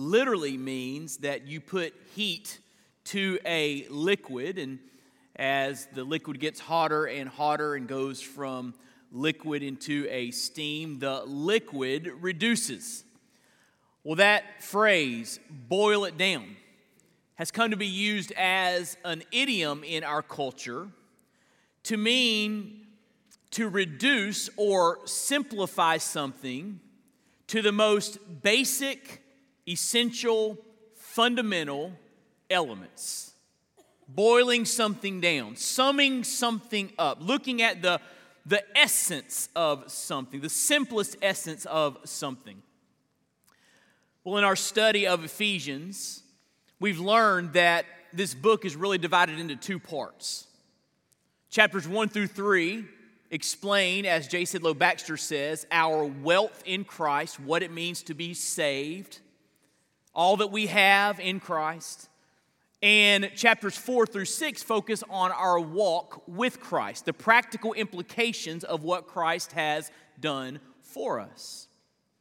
literally means that you put heat to a liquid, and as the liquid gets hotter and hotter and goes from liquid into a steam, the liquid reduces. Well, that phrase, boil it down, has come to be used as an idiom in our culture to mean to reduce or simplify something to the most basic, essential, fundamental elements. Boiling something down, summing something up, looking at the, the essence of something, the simplest essence of something. Well, in our study of Ephesians, we've learned that this book is really divided into two parts. Chapters 1 through 3 explain, as J. Sidlow Baxter says, our wealth in Christ, what it means to be saved, all that we have in Christ. And chapters four through six focus on our walk with Christ, the practical implications of what Christ has done for us.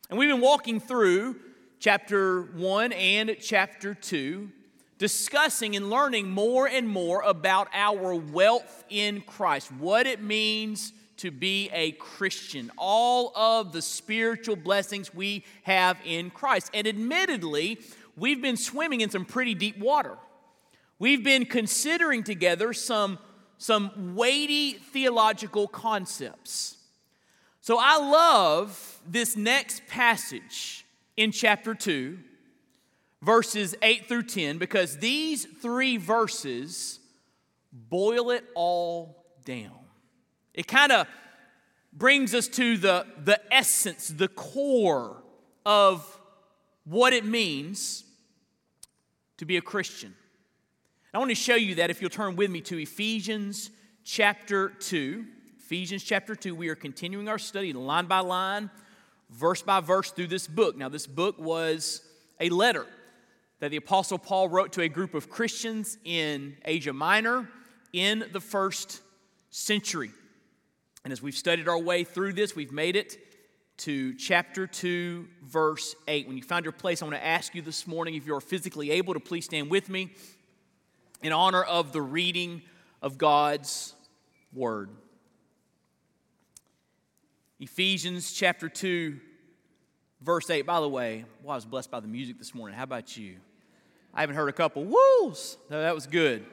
And we've been walking through chapter one and chapter two, discussing and learning more and more about our wealth in Christ, what it means to be a Christian, all of the spiritual blessings we have in Christ. And admittedly, we've been swimming in some pretty deep water. We've been considering together some, some weighty theological concepts. So I love this next passage in chapter 2, verses 8 through 10, because these three verses boil it all down. It kind of brings us to the, the essence, the core of what it means to be a Christian. I want to show you that if you'll turn with me to Ephesians chapter 2. Ephesians chapter 2, we are continuing our study line by line, verse by verse through this book. Now, this book was a letter that the Apostle Paul wrote to a group of Christians in Asia Minor in the first century. And as we've studied our way through this, we've made it to chapter 2, verse 8. When you find your place, I want to ask you this morning if you're physically able to please stand with me in honor of the reading of God's Word. Ephesians chapter 2, verse 8. By the way, well, I was blessed by the music this morning. How about you? I haven't heard a couple woos. No, that was good.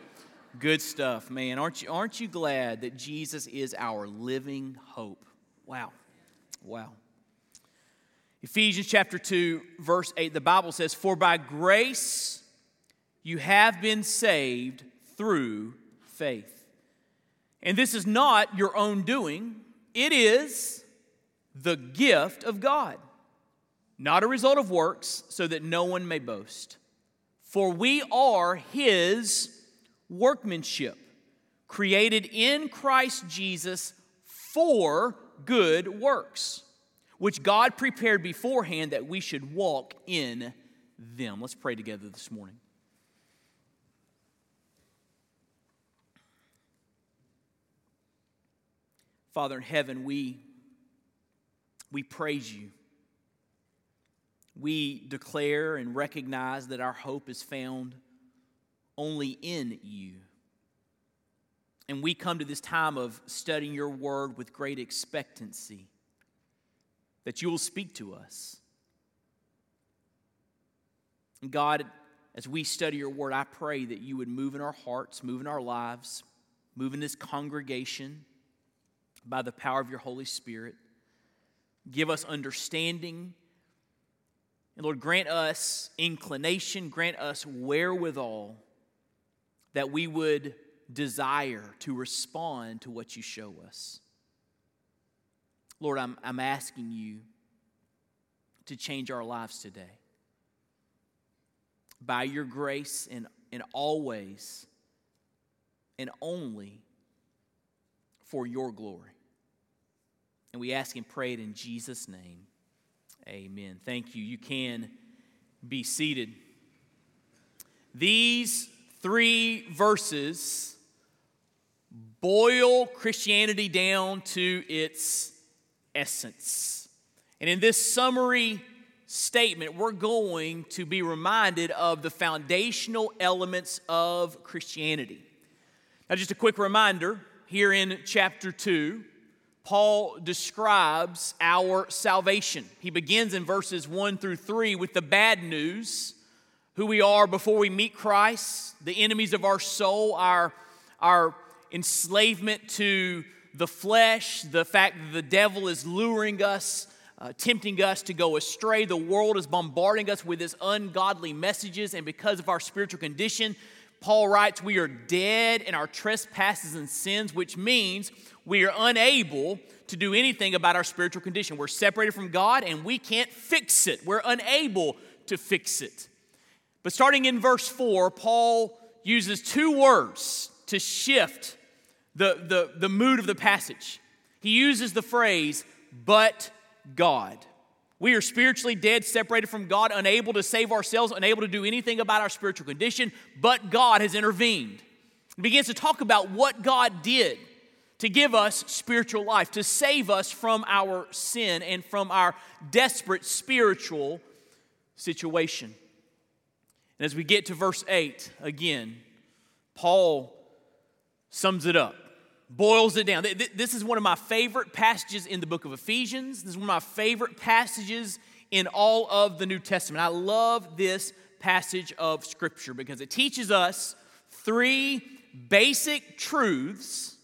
Good stuff, man. Aren't you, aren't you glad that Jesus is our living hope? Wow. Wow. Ephesians chapter 2, verse 8, the Bible says, For by grace you have been saved through faith. And this is not your own doing, it is the gift of God, not a result of works, so that no one may boast. For we are His workmanship, created in Christ Jesus for good works, which God prepared beforehand that we should walk in them. Let's pray together this morning. Father in heaven, we, we praise you. We declare and recognize that our hope is found only in you. And we come to this time of studying your word with great expectancy that you will speak to us. And God, as we study your word, I pray that you would move in our hearts, move in our lives, move in this congregation by the power of your Holy Spirit. Give us understanding. And Lord, grant us inclination, grant us wherewithal that we would desire to respond to what you show us. Lord, I'm, I'm asking you to change our lives today. by your grace and, and always and only for your glory. And we ask and pray it in Jesus' name. Amen. Thank you. You can be seated. These three verses boil Christianity down to its essence. And in this summary statement, we're going to be reminded of the foundational elements of Christianity. Now, just a quick reminder here in chapter 2, Paul describes our salvation. He begins in verses 1 through 3 with the bad news who we are before we meet Christ, the enemies of our soul, our, our enslavement to the flesh, the fact that the devil is luring us, uh, tempting us to go astray. The world is bombarding us with his ungodly messages, and because of our spiritual condition, Paul writes, We are dead in our trespasses and sins, which means we are unable to do anything about our spiritual condition. We're separated from God and we can't fix it. We're unable to fix it. But starting in verse 4, Paul uses two words to shift the, the, the mood of the passage. He uses the phrase, but God. We are spiritually dead, separated from God, unable to save ourselves, unable to do anything about our spiritual condition, but God has intervened. He begins to talk about what God did to give us spiritual life, to save us from our sin and from our desperate spiritual situation. And as we get to verse 8, again, Paul sums it up boils it down. This is one of my favorite passages in the book of Ephesians. This is one of my favorite passages in all of the New Testament. I love this passage of Scripture because it teaches us three basic truths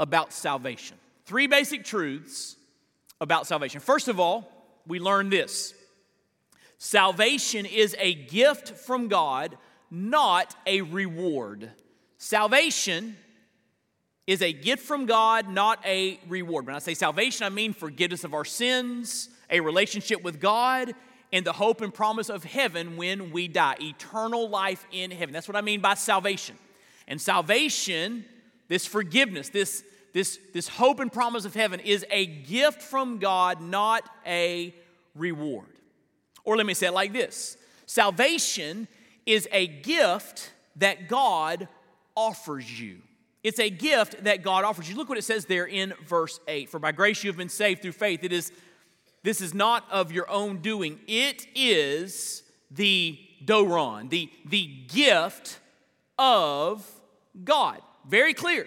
about salvation. Three basic truths about salvation. First of all, we learn this salvation is a gift from God, not a reward. Salvation is a gift from God, not a reward. When I say salvation, I mean forgiveness of our sins, a relationship with God, and the hope and promise of heaven when we die, eternal life in heaven. That's what I mean by salvation. And salvation, this forgiveness, this, this, this hope and promise of heaven, is a gift from God, not a reward. Or let me say it like this salvation is a gift that God offers you. It's a gift that God offers you. Look what it says there in verse 8. For by grace you have been saved through faith. It is this is not of your own doing. It is the doron, the, the gift of God. Very clear.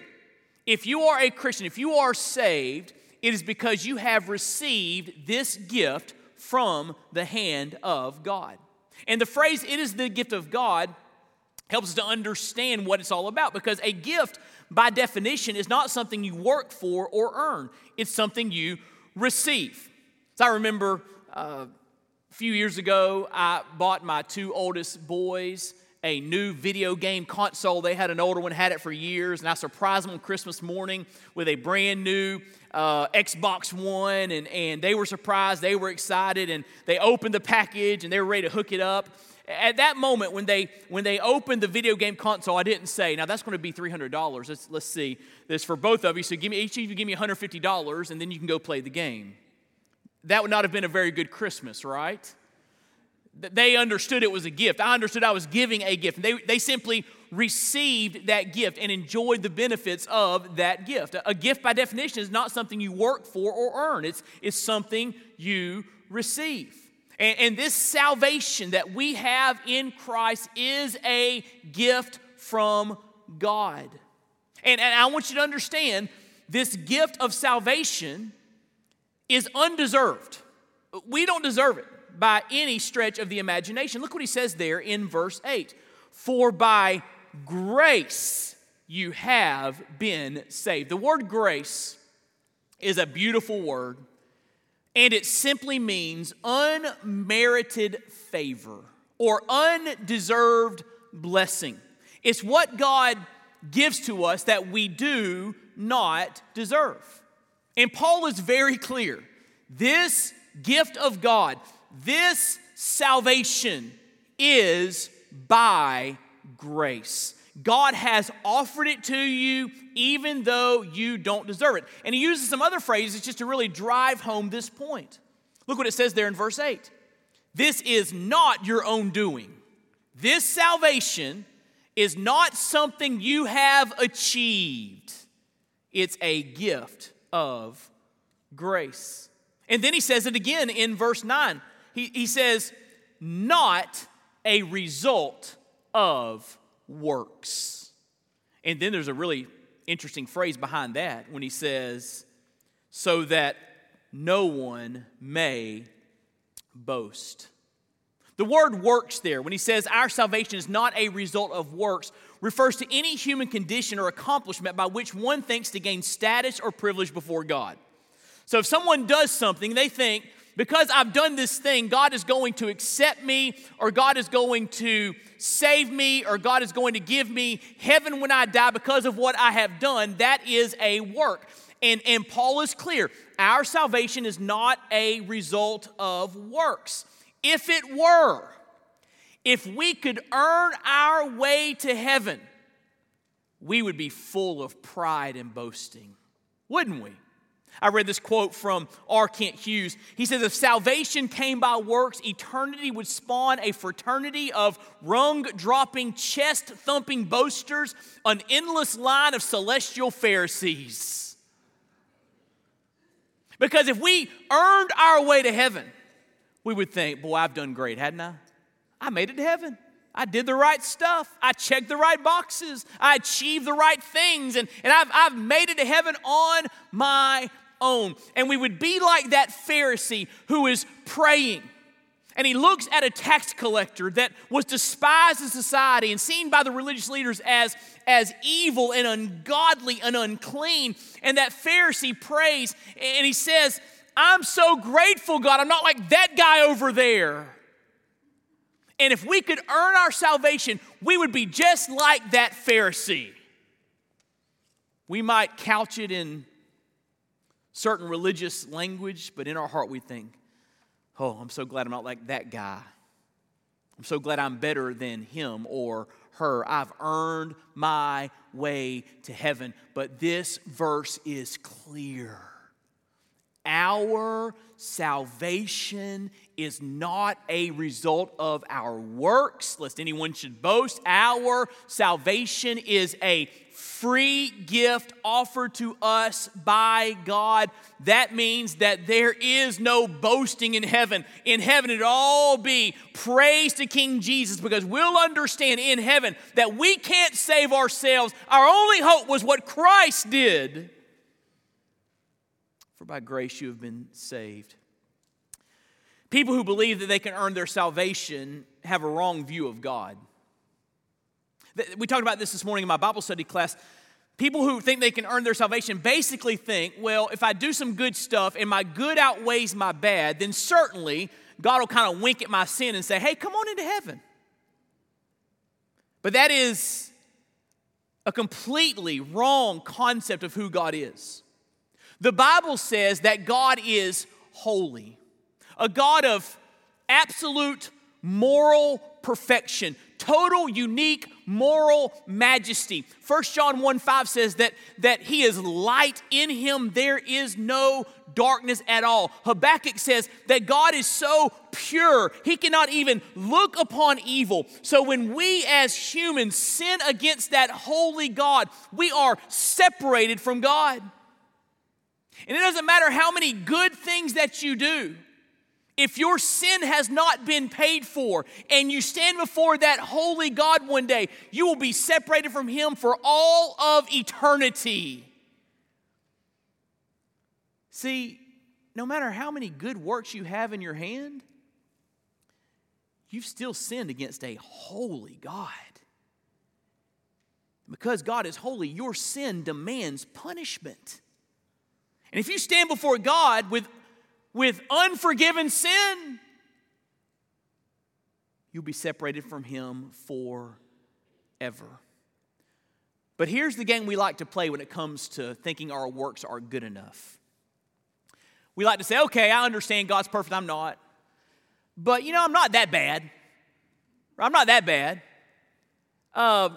If you are a Christian, if you are saved, it is because you have received this gift from the hand of God. And the phrase, it is the gift of God, helps us to understand what it's all about because a gift by definition, is not something you work for or earn, it's something you receive. So I remember uh, a few years ago, I bought my two oldest boys a new video game console. They had an older one, had it for years, and I surprised them on Christmas morning with a brand new uh, Xbox One, and, and they were surprised, they were excited, and they opened the package and they were ready to hook it up. At that moment when they when they opened the video game console i didn't say now that's going to be $300 let's, let's see this for both of you. So give me each of you give me $150 and then you can go play the game. That would not have been a very good christmas right they understood it was a gift. I understood i was giving a gift. They, they simply received that gift and enjoyed the benefits of that gift. A gift by definition is not something you work for or earn. It's, it's something you receive. And, and this salvation that we have in Christ is a gift from God. And, and I want you to understand this gift of salvation is undeserved. We don't deserve it by any stretch of the imagination. Look what he says there in verse 8 For by grace you have been saved. The word grace is a beautiful word and it simply means unmerited favor or undeserved blessing. It's what God gives to us that we do not deserve. And Paul is very clear this gift of God, this salvation, is by grace. God has offered it to you even though you don't deserve it. And he uses some other phrases just to really drive home this point. Look what it says there in verse 8. This is not your own doing. This salvation is not something you have achieved, it's a gift of grace. And then he says it again in verse 9. He, he says, not a result of works. And then there's a really interesting phrase behind that when he says, so that no one may boast. The word works there, when he says our salvation is not a result of works, refers to any human condition or accomplishment by which one thinks to gain status or privilege before God. So if someone does something, they think, because I've done this thing, God is going to accept me, or God is going to save me, or God is going to give me heaven when I die because of what I have done. That is a work. And, and Paul is clear our salvation is not a result of works. If it were, if we could earn our way to heaven, we would be full of pride and boasting, wouldn't we? I read this quote from R. Kent Hughes. He says, If salvation came by works, eternity would spawn a fraternity of rung dropping, chest thumping boasters, an endless line of celestial Pharisees. Because if we earned our way to heaven, we would think, Boy, I've done great, hadn't I? I made it to heaven. I did the right stuff. I checked the right boxes. I achieved the right things. And, and I've, I've made it to heaven on my own. And we would be like that Pharisee who is praying. And he looks at a tax collector that was despised in society and seen by the religious leaders as, as evil and ungodly and unclean. And that Pharisee prays and he says, I'm so grateful, God. I'm not like that guy over there. And if we could earn our salvation, we would be just like that Pharisee. We might couch it in certain religious language, but in our heart we think, oh, I'm so glad I'm not like that guy. I'm so glad I'm better than him or her. I've earned my way to heaven. But this verse is clear. Our salvation is not a result of our works, lest anyone should boast. Our salvation is a free gift offered to us by God. That means that there is no boasting in heaven. In heaven, it all be praise to King Jesus because we'll understand in heaven that we can't save ourselves. Our only hope was what Christ did. For by grace you have been saved. People who believe that they can earn their salvation have a wrong view of God. We talked about this this morning in my Bible study class. People who think they can earn their salvation basically think, well, if I do some good stuff and my good outweighs my bad, then certainly God will kind of wink at my sin and say, hey, come on into heaven. But that is a completely wrong concept of who God is. The Bible says that God is holy, a God of absolute moral perfection, total, unique, moral majesty. 1 John 1 5 says that, that he is light, in him there is no darkness at all. Habakkuk says that God is so pure, he cannot even look upon evil. So when we as humans sin against that holy God, we are separated from God. And it doesn't matter how many good things that you do. If your sin has not been paid for and you stand before that holy God one day, you will be separated from Him for all of eternity. See, no matter how many good works you have in your hand, you've still sinned against a holy God. Because God is holy, your sin demands punishment. And if you stand before God with, with unforgiven sin, you'll be separated from Him forever. But here's the game we like to play when it comes to thinking our works are good enough. We like to say, okay, I understand God's perfect, I'm not. But you know, I'm not that bad. I'm not that bad. Uh,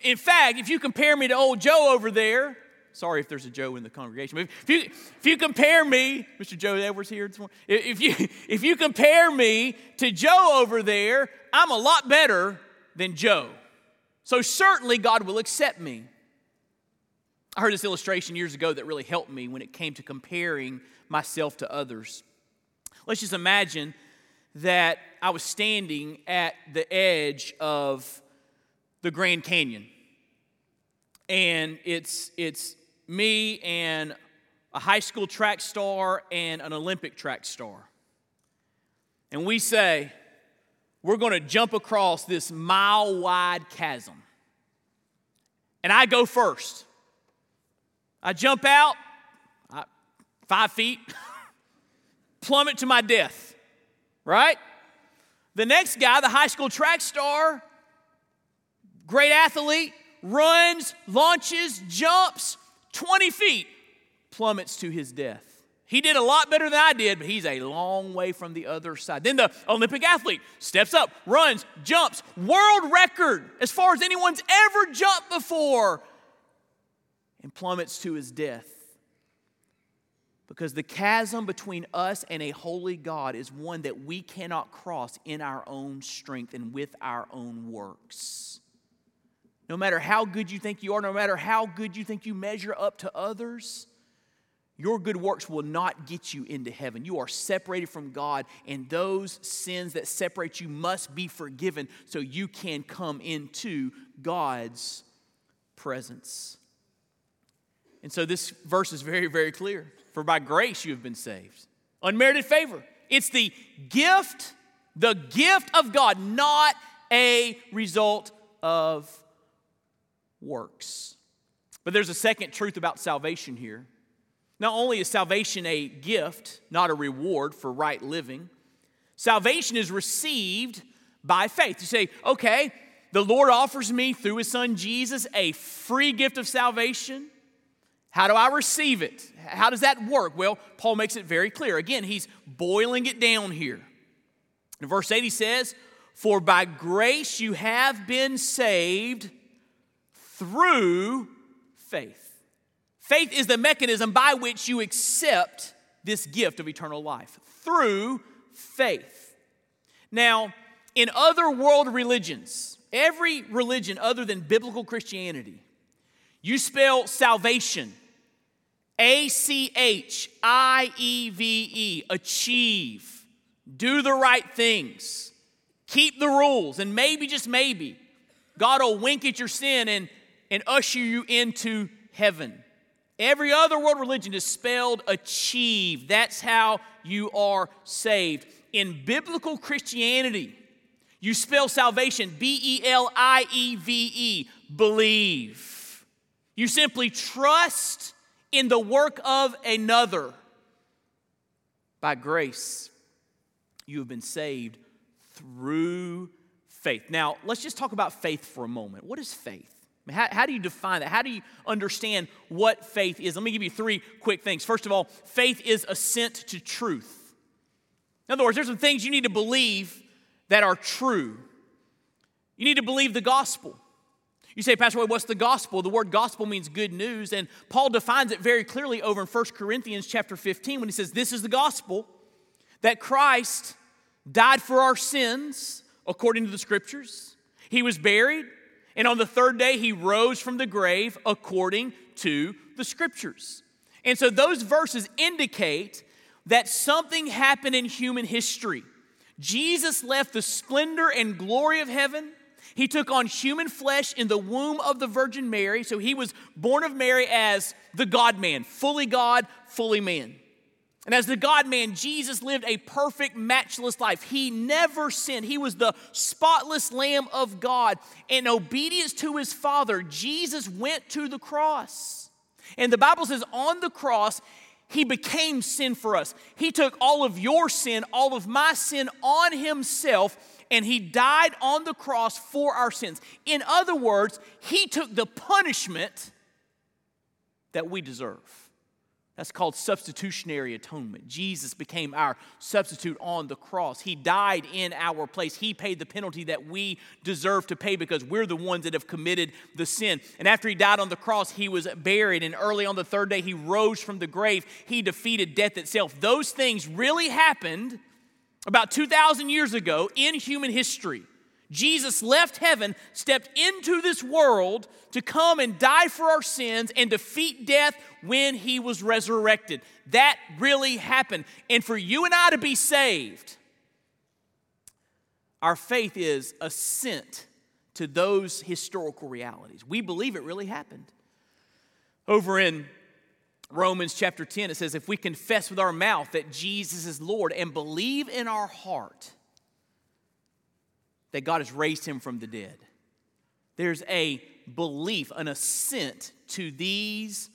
in fact, if you compare me to old Joe over there, sorry if there's a Joe in the congregation, but if you, if you compare me, Mr. Joe Edwards here this morning, if you, if you compare me to Joe over there, I'm a lot better than Joe. So certainly God will accept me. I heard this illustration years ago that really helped me when it came to comparing myself to others. Let's just imagine that I was standing at the edge of the Grand Canyon. And it's, it's me and a high school track star and an Olympic track star. And we say, we're going to jump across this mile wide chasm. And I go first. I jump out, I, five feet, plummet to my death, right? The next guy, the high school track star, great athlete, runs, launches, jumps 20 feet, plummets to his death. He did a lot better than I did, but he's a long way from the other side. Then the Olympic athlete steps up, runs, jumps, world record as far as anyone's ever jumped before, and plummets to his death. Because the chasm between us and a holy God is one that we cannot cross in our own strength and with our own works. No matter how good you think you are, no matter how good you think you measure up to others, your good works will not get you into heaven. You are separated from God, and those sins that separate you must be forgiven so you can come into God's presence. And so this verse is very, very clear. For by grace you have been saved. Unmerited favor. It's the gift, the gift of God, not a result of works. But there's a second truth about salvation here. Not only is salvation a gift, not a reward for right living, salvation is received by faith. You say, okay, the Lord offers me through his son Jesus a free gift of salvation. How do I receive it? How does that work? Well, Paul makes it very clear. Again, he's boiling it down here. In verse 8, he says, For by grace you have been saved through faith. Faith is the mechanism by which you accept this gift of eternal life through faith. Now, in other world religions, every religion other than biblical Christianity, you spell salvation A C H I E V E, achieve, do the right things, keep the rules, and maybe, just maybe, God will wink at your sin and, and usher you into heaven. Every other world religion is spelled achieve. That's how you are saved. In biblical Christianity, you spell salvation B E L I E V E, believe. You simply trust in the work of another. By grace, you have been saved through faith. Now, let's just talk about faith for a moment. What is faith? How, how, do you define that? How do you understand what faith is? Let me give you three quick things. First of all, faith is assent to truth. In other words, there's some things you need to believe that are true. You need to believe the gospel. You say, Pastor Wade, what's the gospel? The word gospel means good news, and Paul defines it very clearly over in 1 Corinthians chapter 15 when he says, This is the gospel that Christ died for our sins according to the scriptures. He was buried, and on the third day, he rose from the grave according to the scriptures. And so those verses indicate that something happened in human history. Jesus left the splendor and glory of heaven. He took on human flesh in the womb of the Virgin Mary. So he was born of Mary as the God man, fully God, fully man. And as the God man, Jesus lived a perfect, matchless life. He never sinned. He was the spotless Lamb of God. In obedience to his Father, Jesus went to the cross. And the Bible says, on the cross, he became sin for us. He took all of your sin, all of my sin on himself, and he died on the cross for our sins. In other words, he took the punishment that we deserve. That's called substitutionary atonement. Jesus became our substitute on the cross. He died in our place. He paid the penalty that we deserve to pay because we're the ones that have committed the sin. And after he died on the cross, he was buried. And early on the third day, he rose from the grave. He defeated death itself. Those things really happened about 2,000 years ago in human history. Jesus left heaven, stepped into this world to come and die for our sins and defeat death when he was resurrected. That really happened. And for you and I to be saved, our faith is assent to those historical realities. We believe it really happened. Over in Romans chapter 10, it says, If we confess with our mouth that Jesus is Lord and believe in our heart, that God has raised him from the dead. There's a belief, an assent to these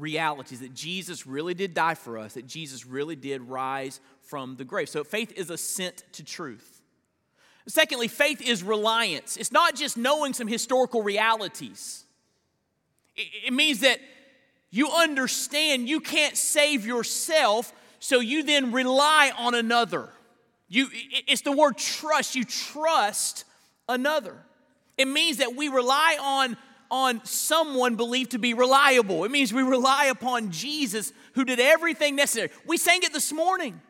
realities that Jesus really did die for us, that Jesus really did rise from the grave. So faith is assent to truth. Secondly, faith is reliance. It's not just knowing some historical realities, it, means that you understand you can't save yourself, so you then rely on another. You, it's the word trust. You trust another. It means that we rely on, on someone believed to be reliable. It means we rely upon Jesus who did everything necessary. We sang it this morning.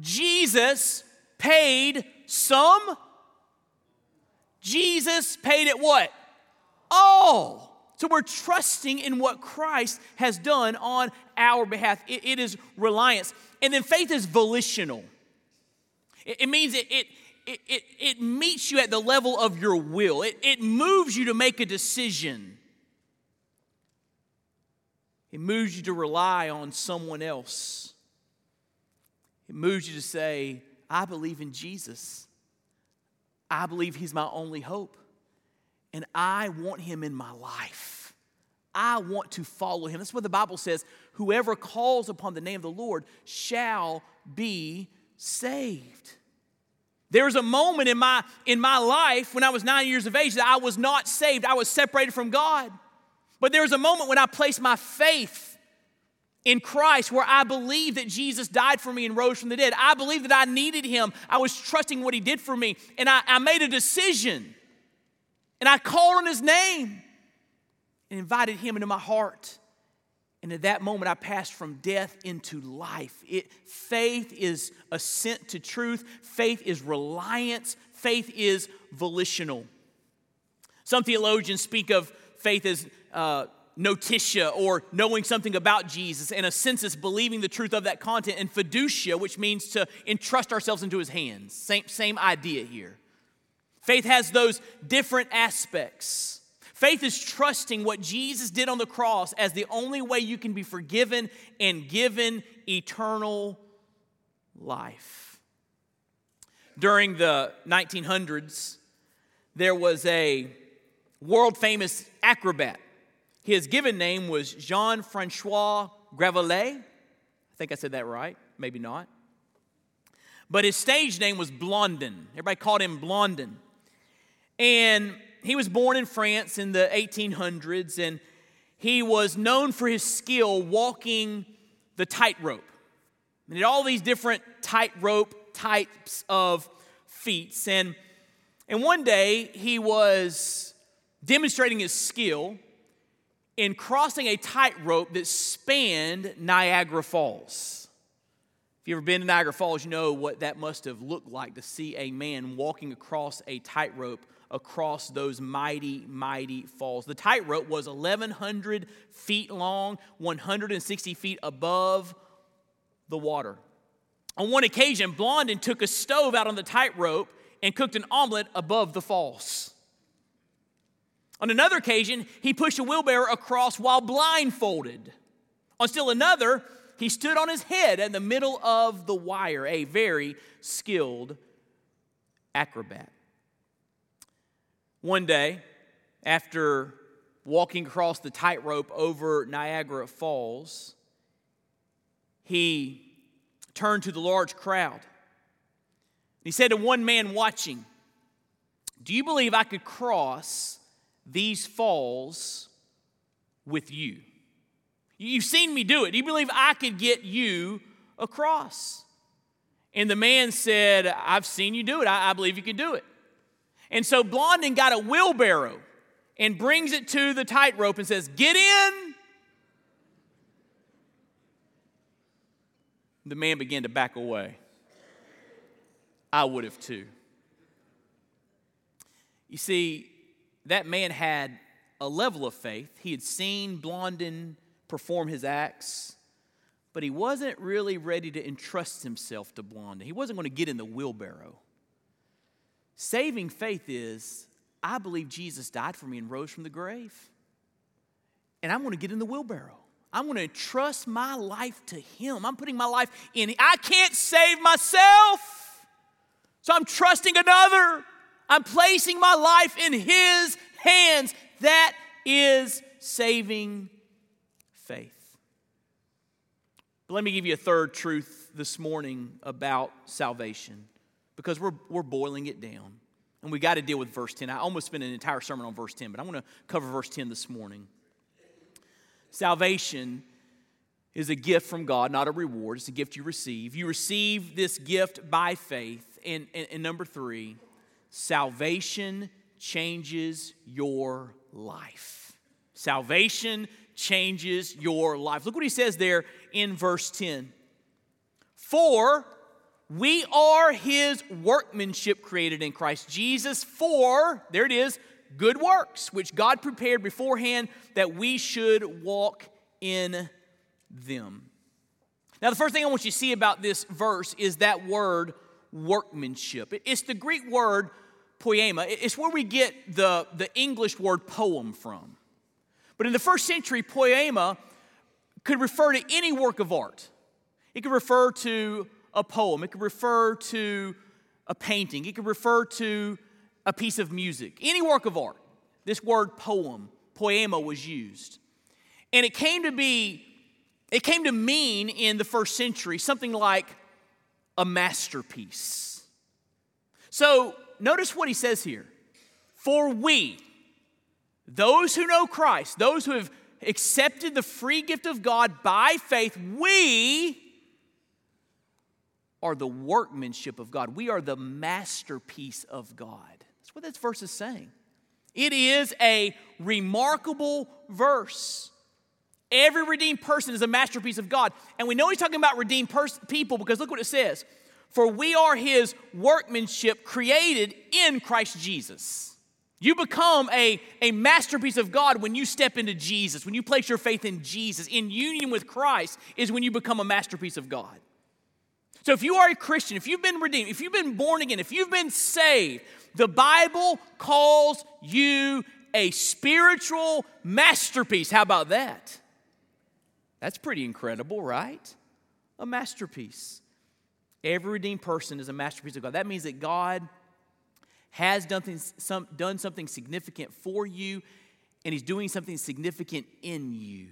Jesus paid some. Jesus paid it what? All. So we're trusting in what Christ has done on our behalf. it, it is reliance. And then faith is volitional. It, it means it, it, it, it, it meets you at the level of your will, it, it moves you to make a decision. It moves you to rely on someone else. It moves you to say, I believe in Jesus. I believe He's my only hope. And I want Him in my life. I want to follow Him. That's what the Bible says whoever calls upon the name of the Lord shall be saved. There was a moment in my, in my life when I was nine years of age that I was not saved. I was separated from God. But there was a moment when I placed my faith in Christ where I believed that Jesus died for me and rose from the dead. I believed that I needed him. I was trusting what he did for me. And I, I made a decision. And I called on his name and invited him into my heart. And at that moment, I passed from death into life. It, faith is assent to truth, faith is reliance, faith is volitional. Some theologians speak of faith as uh, notitia or knowing something about Jesus, and assensus believing the truth of that content, and fiducia, which means to entrust ourselves into his hands. Same, same idea here. Faith has those different aspects. Faith is trusting what Jesus did on the cross as the only way you can be forgiven and given eternal life. During the 1900s, there was a world famous acrobat. His given name was Jean Francois Gravelet. I think I said that right, maybe not. But his stage name was Blondin. Everybody called him Blondin. And he was born in France in the 1800s, and he was known for his skill walking the tightrope. And all these different tightrope types of feats. And, and one day he was demonstrating his skill in crossing a tightrope that spanned Niagara Falls. If you've ever been to Niagara Falls, you know what that must have looked like to see a man walking across a tightrope across those mighty, mighty falls. The tightrope was 1,100 feet long, 160 feet above the water. On one occasion, Blondin took a stove out on the tightrope and cooked an omelet above the falls. On another occasion, he pushed a wheelbarrow across while blindfolded. On still another, he stood on his head in the middle of the wire, a very skilled acrobat. One day, after walking across the tightrope over Niagara Falls, he turned to the large crowd. He said to one man watching, Do you believe I could cross these falls with you? You've seen me do it. Do you believe I could get you across? And the man said, I've seen you do it. I, I believe you can do it. And so Blondin got a wheelbarrow and brings it to the tightrope and says, Get in. The man began to back away. I would have too. You see, that man had a level of faith. He had seen Blondin perform his acts, but he wasn't really ready to entrust himself to Blondin. He wasn't going to get in the wheelbarrow. Saving faith is I believe Jesus died for me and rose from the grave. And I'm going to get in the wheelbarrow. I'm going to trust my life to Him. I'm putting my life in. I can't save myself. So I'm trusting another. I'm placing my life in His hands. That is saving faith. But let me give you a third truth this morning about salvation because we're, we're boiling it down. And we got to deal with verse 10. I almost spent an entire sermon on verse 10, but I'm going to cover verse 10 this morning. Salvation is a gift from God, not a reward. It's a gift you receive. You receive this gift by faith. And, and, and number three, salvation changes your life. Salvation changes your life. Look what he says there in verse 10. For we are his workmanship created in Christ Jesus for, there it is, good works, which God prepared beforehand that we should walk in them. Now, the first thing I want you to see about this verse is that word workmanship. It's the Greek word poema, it's where we get the, the English word poem from. But in the first century, poema could refer to any work of art. It could refer to a poem, it could refer to a painting, it could refer to a piece of music, any work of art. This word poem, poema, was used. And it came to be, it came to mean in the first century something like a masterpiece. So notice what he says here. For we, those who know Christ, those who have accepted the free gift of God by faith, we are the workmanship of God. We are the masterpiece of God. That's what this verse is saying. It is a remarkable verse. Every redeemed person is a masterpiece of God. And we know he's talking about redeemed pers- people because look what it says. For we are his workmanship created in Christ Jesus. You become a, a masterpiece of God when you step into Jesus, when you place your faith in Jesus. In union with Christ is when you become a masterpiece of God. So if you are a Christian, if you've been redeemed, if you've been born again, if you've been saved, the Bible calls you a spiritual masterpiece. How about that? That's pretty incredible, right? A masterpiece. Every redeemed person is a masterpiece of God. That means that God has done, some, done something significant for you, and He's doing something significant in you.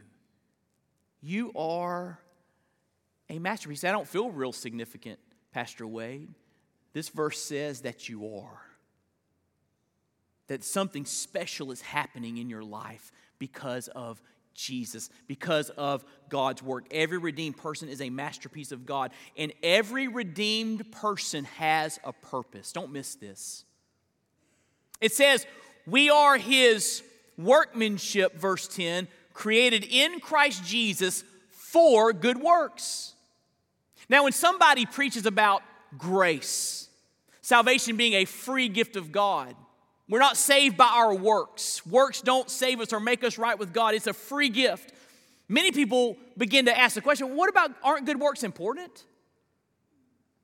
You are a masterpiece. I don't feel real significant, Pastor Wade. This verse says that you are. That something special is happening in your life because of Jesus, because of God's work. Every redeemed person is a masterpiece of God, and every redeemed person has a purpose. Don't miss this. It says, We are His workmanship, verse 10, created in Christ Jesus for good works now, when somebody preaches about grace, salvation being a free gift of God, we're not saved by our works. Works don't save us or make us right with God. It's a free gift. Many people begin to ask the question what about aren't good works important?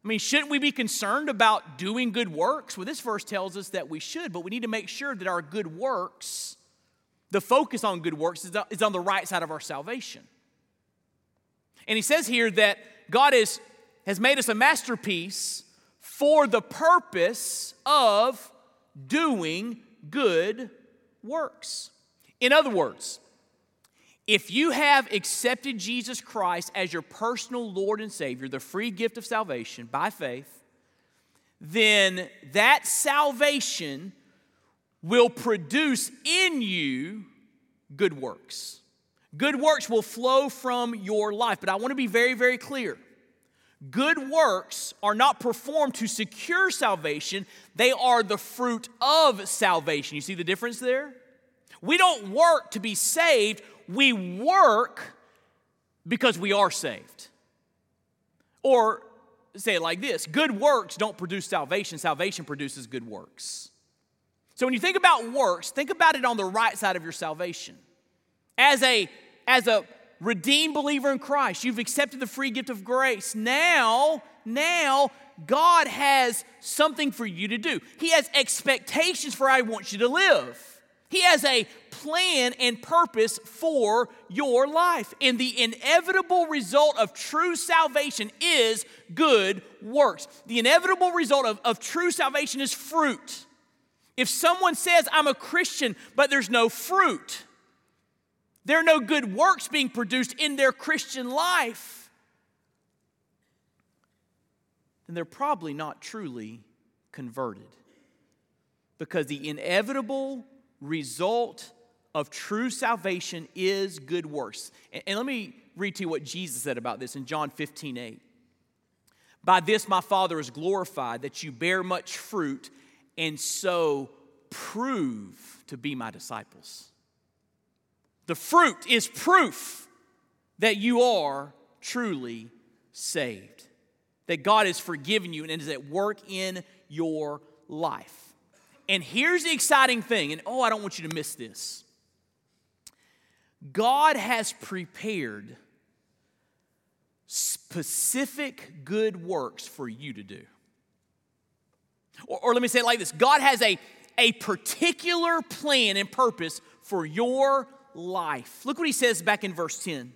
I mean, shouldn't we be concerned about doing good works? Well, this verse tells us that we should, but we need to make sure that our good works, the focus on good works, is on the right side of our salvation. And he says here that God is, has made us a masterpiece for the purpose of doing good works. In other words, if you have accepted Jesus Christ as your personal Lord and Savior, the free gift of salvation by faith, then that salvation will produce in you good works. Good works will flow from your life. But I want to be very, very clear. Good works are not performed to secure salvation, they are the fruit of salvation. You see the difference there? We don't work to be saved, we work because we are saved. Or say it like this good works don't produce salvation, salvation produces good works. So when you think about works, think about it on the right side of your salvation. As a as a redeemed believer in Christ, you've accepted the free gift of grace. Now, now God has something for you to do. He has expectations for how he wants you to live. He has a plan and purpose for your life. And the inevitable result of true salvation is good works. The inevitable result of, of true salvation is fruit. If someone says, I'm a Christian, but there's no fruit, there are no good works being produced in their Christian life, then they're probably not truly converted. Because the inevitable result of true salvation is good works. And, and, let me read to you what Jesus said about this in John 15 8. By this my Father is glorified, that you bear much fruit and so prove to be my disciples. The fruit is proof that you are truly saved, that God has forgiven you and is at work in your life. And here's the exciting thing, and oh, I don't want you to miss this. God has prepared specific good works for you to do. Or, or, let me say it like this God has a, a particular plan and purpose for your life. Look what he says back in verse 10.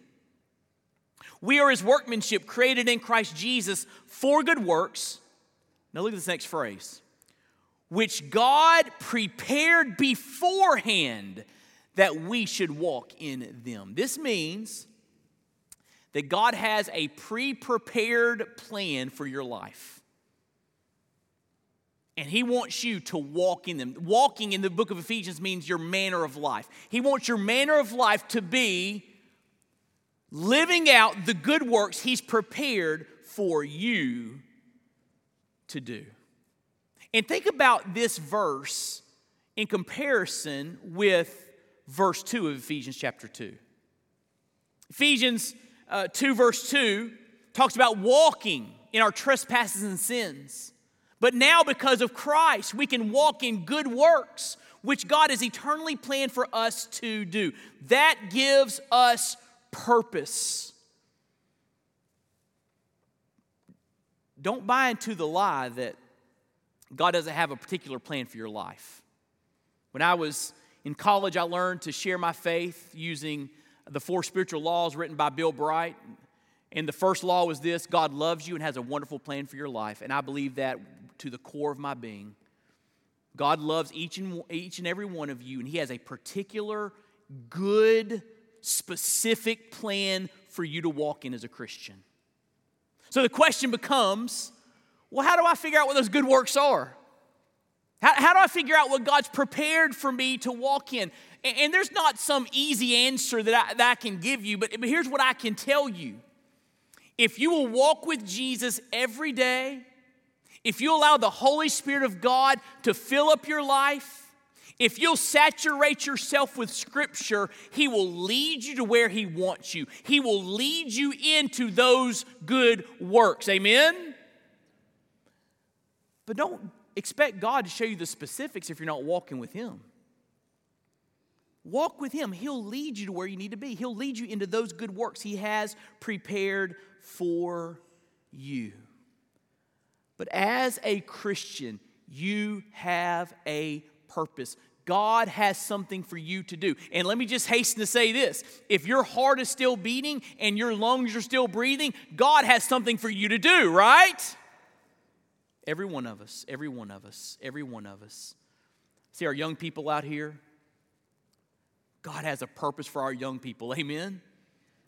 We are his workmanship created in Christ Jesus for good works. Now look at this next phrase which God prepared beforehand that we should walk in them. This means that God has a pre prepared plan for your life. And He wants you to walk in them. Walking in the book of Ephesians means your manner of life. He wants your manner of life to be living out the good works He's prepared for you to do. And think about this verse in comparison with verse 2 of Ephesians chapter 2. Ephesians uh, 2, verse 2, talks about walking in our trespasses and sins. But now, because of Christ, we can walk in good works, which God has eternally planned for us to do. That gives us purpose. Don't buy into the lie that God doesn't have a particular plan for your life. When I was in college, I learned to share my faith using the four spiritual laws written by Bill Bright. And the first law was this God loves you and has a wonderful plan for your life. And I believe that to the core of my being. God loves each and, each and every one of you, and He has a particular, good, specific plan for you to walk in as a Christian. So the question becomes well, how do I figure out what those good works are? How, how do I figure out what God's prepared for me to walk in? And, and there's not some easy answer that I, that I can give you, but, but here's what I can tell you. If you will walk with Jesus every day, if you allow the Holy Spirit of God to fill up your life, if you'll saturate yourself with Scripture, He will lead you to where He wants you. He will lead you into those good works. Amen? But don't expect God to show you the specifics if you're not walking with Him. Walk with Him. He'll lead you to where you need to be. He'll lead you into those good works He has prepared for you. But as a Christian, you have a purpose. God has something for you to do. And let me just hasten to say this if your heart is still beating and your lungs are still breathing, God has something for you to do, right? Every one of us, every one of us, every one of us. See our young people out here? God has a purpose for our young people. Amen?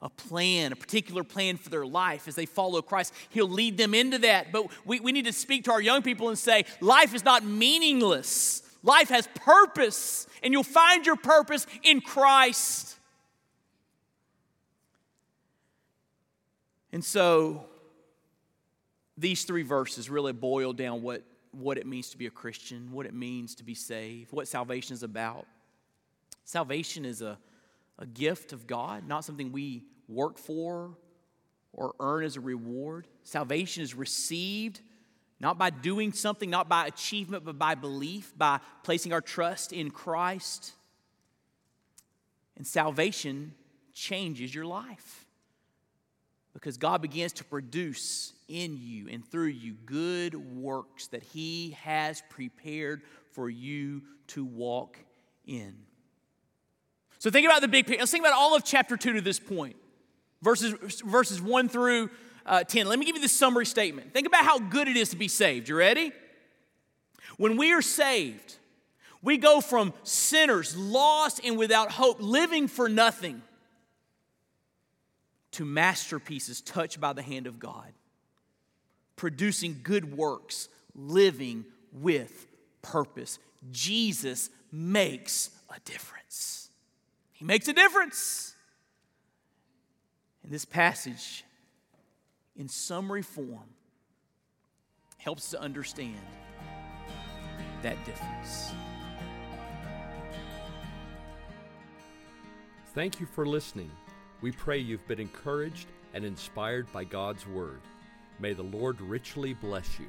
A plan, a particular plan for their life as they follow Christ. He'll lead them into that. But we, we need to speak to our young people and say, life is not meaningless. Life has purpose, and you'll find your purpose in Christ. And so these three verses really boil down what, what it means to be a Christian, what it means to be saved, what salvation is about. Salvation is a, a gift of God, not something we work for or earn as a reward. Salvation is received not by doing something, not by achievement, but by belief, by placing our trust in Christ. And salvation changes your life because God begins to produce in you and through you good works that He has prepared for you to walk in. So think about the big picture. Let's think about all of chapter 2 to this point, verses, verses 1 through uh, 10. Let me give you the summary statement. Think about how good it is to be saved. You ready? When we are saved, we go from sinners, lost and without hope, living for nothing, to masterpieces touched by the hand of God, producing good works, living with purpose. Jesus makes a difference. He makes a difference. And this passage, in summary form, helps to understand that difference. Thank you for listening. We pray you've been encouraged and inspired by God's Word. May the Lord richly bless you.